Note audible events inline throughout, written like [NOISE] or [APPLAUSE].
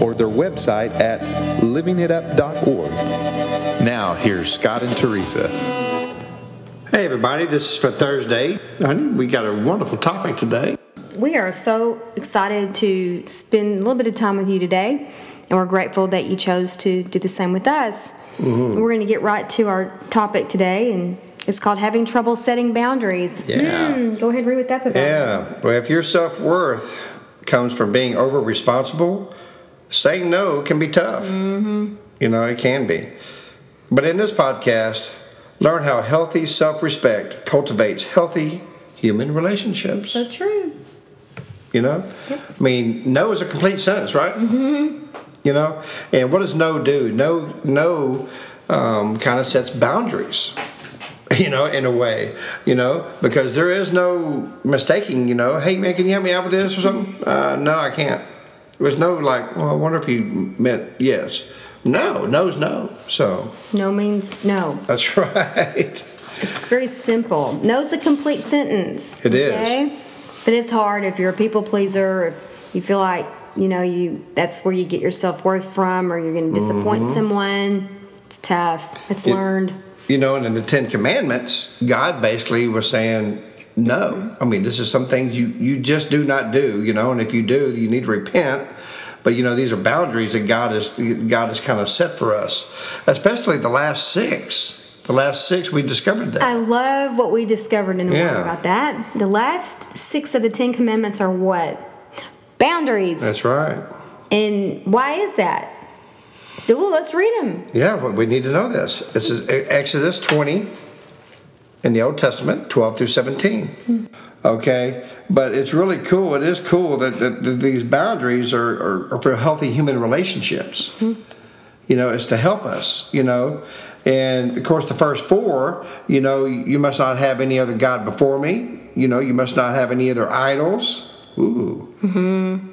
or their website at livingitup.org. Now, here's Scott and Teresa. Hey, everybody, this is for Thursday. Honey, we got a wonderful topic today. We are so excited to spend a little bit of time with you today, and we're grateful that you chose to do the same with us. Mm-hmm. We're going to get right to our topic today, and it's called having trouble setting boundaries. Yeah. Hmm, go ahead, read what that's about. Yeah, well, if your self worth comes from being over responsible, saying no can be tough. Mm-hmm. You know, it can be. But in this podcast, learn how healthy self respect cultivates healthy human relationships. So true. You know, I mean, no is a complete sentence, right? Mm-hmm. You know, and what does no do? No, no, um, kind of sets boundaries. [LAUGHS] You know, in a way, you know, because there is no mistaking. You know, hey man, can you help me out with this or something? Uh, no, I can't. There's no like. Well, I wonder if you meant yes. No, no's no. So No means no. that's [LAUGHS] right. It's very simple. No's a complete sentence. It is. okay? But it's hard if you're a people pleaser, if you feel like, you know, you that's where you get your self worth from or you're gonna disappoint someone. It's tough. It's Mm-hmm. It- learned. You know, and in the Ten Commandments, God basically was saying, no. I mean, this is some things you, you just do not do, you know, and if you do, you need to repent. But, you know, these are boundaries that God has, God has kind of set for us, especially the last six. The last six, we discovered that. I love what we discovered in the Yeah. Word about that. The last six of the Ten Commandments are what? Boundaries. That's right. and why is that? Well, let's read them. Yeah, we need to know this. This is Exodus 20 in the Old Testament, 12 through 17. Hmm. Okay, but it's really cool. It is cool that, that, that these boundaries are, are, are for healthy human relationships. Hmm. You know, it's to help us, you know. And of course, the first four, you know, you must not have any other God before me. You know, you must not have any other idols. Ooh. Mm-hmm.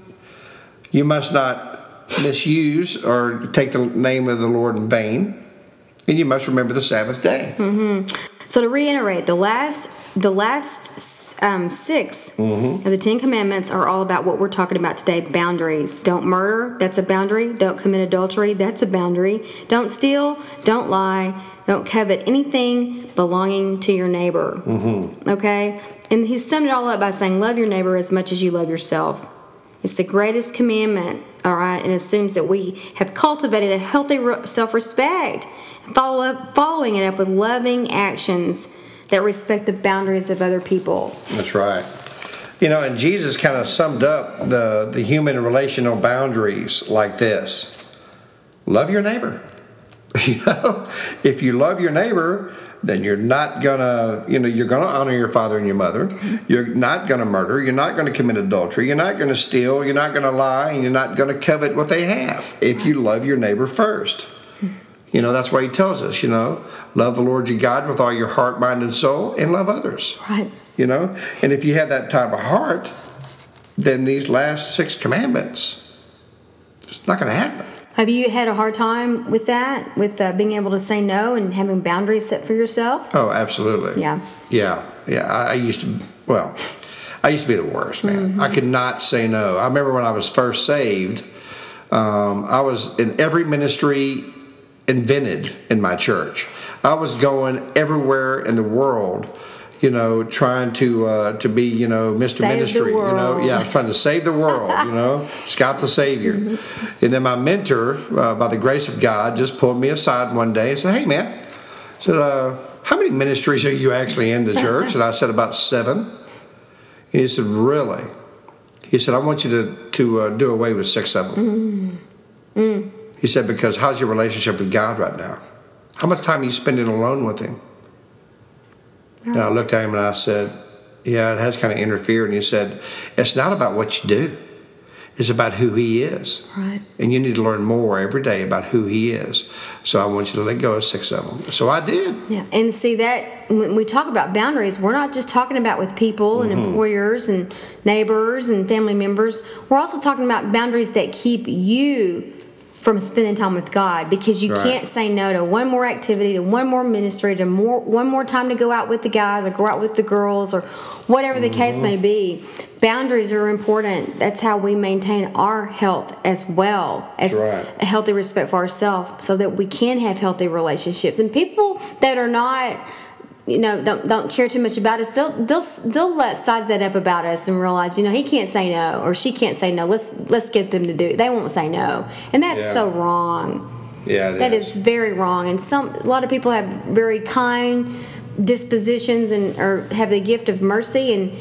You must not misuse or take the name of the Lord in vain. And you must remember the Sabbath day. Mm-hmm. So to reiterate, the last the last um, 6 Mm-hmm. of the Ten Commandments are all about what we're talking about today: boundaries. Don't murder. That's a boundary. Don't commit adultery. That's a boundary. Don't steal. Don't lie. Don't covet anything belonging to your neighbor. Mm-hmm. Okay. And he summed it all up by saying, "Love your neighbor as much as you love yourself." It's the greatest commandment, all right, and assumes that we have cultivated a healthy self respect. Follow up, following it up with loving actions that respect the boundaries of other people. That's right. You know, and Jesus kind of summed up the, the human relational boundaries like this love your neighbor. [LAUGHS] You know, if you love your neighbor, then you're not gonna, you know, you're gonna honor your father and your mother. You're not gonna murder. You're not gonna commit adultery. You're not gonna steal. You're not gonna lie. And you're not gonna covet what they have if you love your neighbor first. You know, that's why he tells us, you know, love the Lord your God with all your heart, mind, and soul, and love others. Right. You know, and if you have that type of heart, then these last six commandments, it's not going to happen. Have you had a hard time with that, with uh, being able to say no and having boundaries set for yourself? Oh, absolutely. Yeah. Yeah, yeah. I, I used to, well, I used to be the worst, man. I could not say no. I remember when I was first saved, um, I was in every ministry invented in my church. I was going everywhere in the world, you know, trying to uh, to be, you know, Mr. Save Ministry. You know, yeah, I was trying to save the world. You know, [LAUGHS] Scott the Savior. And then my mentor, uh, by the grace of God, just pulled me aside one day and said, "Hey, man," said, uh, "How many ministries are you actually in the church?" And I said, "About seven. And he said, "Really?" He said, "I want you to to uh, do away with six of them." He said, "Because how's your relationship with God right now? How much time are you spending alone with Him?" And I looked at him and I said, "Yeah, it has kind of interfered." And he said, "It's not about what you do; it's about who He is." Right. And you need to learn more every day about who He is. So I want you to let go of six of them. So I did. Yeah, and see that when we talk about boundaries, we're not just talking about with people and mm-hmm. employers and neighbors and family members. We're also talking about boundaries that keep you from spending time with God because you Right. can't say no to one more activity, to one more ministry, to more one more time to go out with the guys or go out with the girls or whatever the case mm-hmm. may be. Boundaries are important. That's how we maintain our health as well as Right. a healthy respect for ourselves so that we can have healthy relationships. And people that are not you know don't don't care too much about us. They'll they'll they'll let size that up about us and realize you know he can't say no or she can't say no. Let's let's get them to do it. They won't say no. And that's Yeah. so wrong. Yeah, that is. very wrong. And some a lot of people have very kind dispositions and or have the gift of mercy. And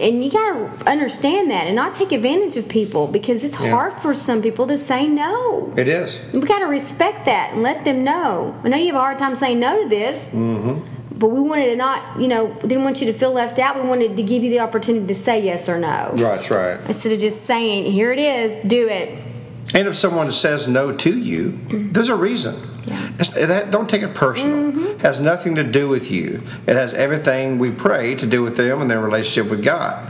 and you got to understand that and not take advantage of people because it's Yeah. hard for some people to say no. It is. we got to respect that and let them know. I know you have a hard time saying no to this, mm-hmm. But we wanted to not, you know, didn't want you to feel left out. We wanted to give you the opportunity to say yes or no Right, that's right. instead of just saying, "Here it is, do it." And if someone says no to you, there's a reason. Yeah. It's, it, don't take it personal. Mm-hmm. It has nothing to do with you. It has everything we pray to do with them and their relationship with God.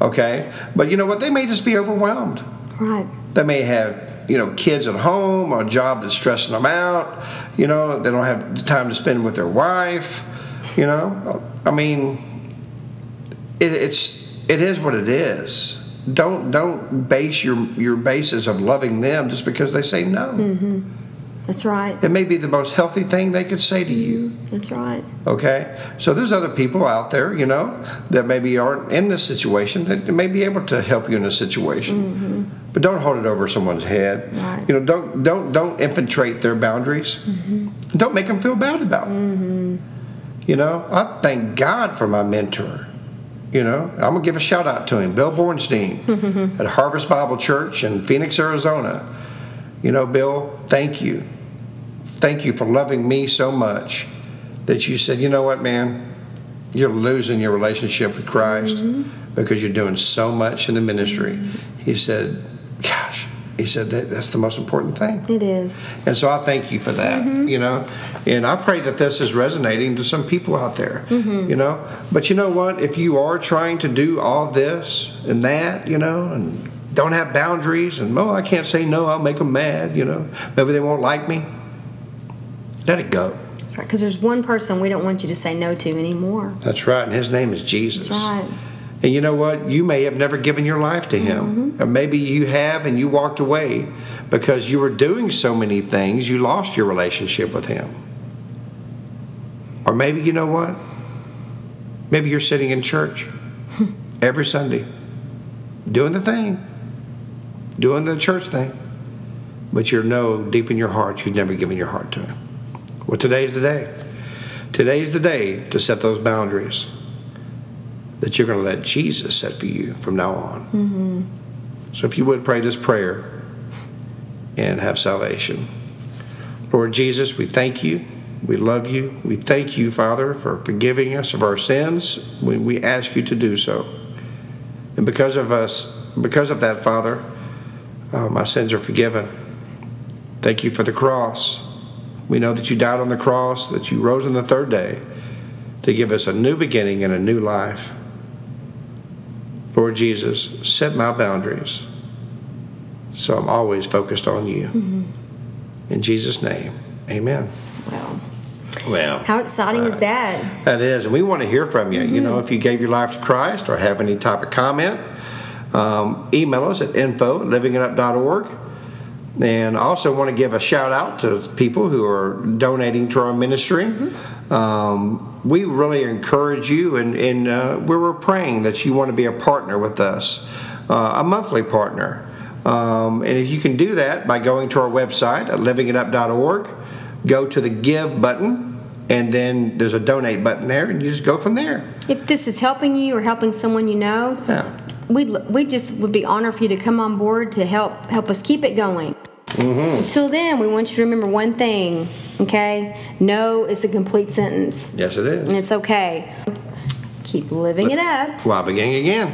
Okay? But you know what? They may just be overwhelmed. Right. They may have, you know, kids at home or a job that's stressing them out. You know, they don't have the time to spend with their wife. You know, I mean, it, it's it is what it is. Don't don't base your your basis of loving them just because they say no. Mm-hmm. That's right. It may be the most healthy thing they could say to you. That's right. Okay, so there's other people out there, you know, that maybe aren't in this situation that may be able to help you in a situation. Mm-hmm. But don't hold it over someone's head. Right. You know, don't don't don't infiltrate their boundaries. Mm-hmm. Don't make them feel bad about it. You know, I thank God for my mentor. You know, I'm gonna give a shout out to him, Bill Bornstein, [LAUGHS] at Harvest Bible Church in Phoenix, Arizona. You know, Bill, thank you. Thank you for loving me so much that you said, you know what, man, you're losing your relationship with Christ mm-hmm. because you're doing so much in the ministry. He said, he said that that's the most important thing. It is. And so I thank you for that, mm-hmm. you know. And I pray that this is resonating to some people out there, mm-hmm. you know. But you know what? If you are trying to do all this and that, you know, and don't have boundaries, and oh, I can't say no, I'll make them mad, you know. Maybe they won't like me. Let it go. Because there's one person we don't want you to say no to anymore. That's right. And his name is Jesus. That's right. And you know what? You may have never given your life to Him. Mm-hmm. Or maybe you have and you walked away because you were doing so many things, you lost your relationship with Him. Or maybe, you know what? Maybe you're sitting in church [LAUGHS] every Sunday doing the thing, doing the church thing, but you know deep in your heart you've never given your heart to Him. Well, today's the day. Today's the day to set those boundaries that you're going to let Jesus set for you from now on. So if you would pray this prayer and have salvation. Lord Jesus, we thank you. We love you. We thank you, Father, for forgiving us of our sins when we ask you to do so. And because of us, because of that, Father, uh, my sins are forgiven. Thank you for the cross. We know that you died on the cross, that you rose on the third day to give us a new beginning and a new life. Lord Jesus, set my boundaries so I'm always focused on you. In Jesus' name, amen. Well, Well, how exciting is that? that is, and we want to hear from you. You know, if you gave your life to Christ or have any type of comment, um, email us at info at livingitup.org. And I also want to give a shout out to people who are donating to our ministry. Um, we really encourage you, and, and uh, we were praying that you want to be a partner with us, uh, a monthly partner. Um, and if you can do that by going to our website at livingitup.org, go to the give button, and then there's a donate button there, and you just go from there. If this is helping you or helping someone you know, Yeah. We we just would be honored for you to come on board to help help us keep it going. Mm-hmm. Until then, we want you to remember one thing, okay? No is a complete sentence, Yes, it is. and it's okay. Keep living it up. While beginning again.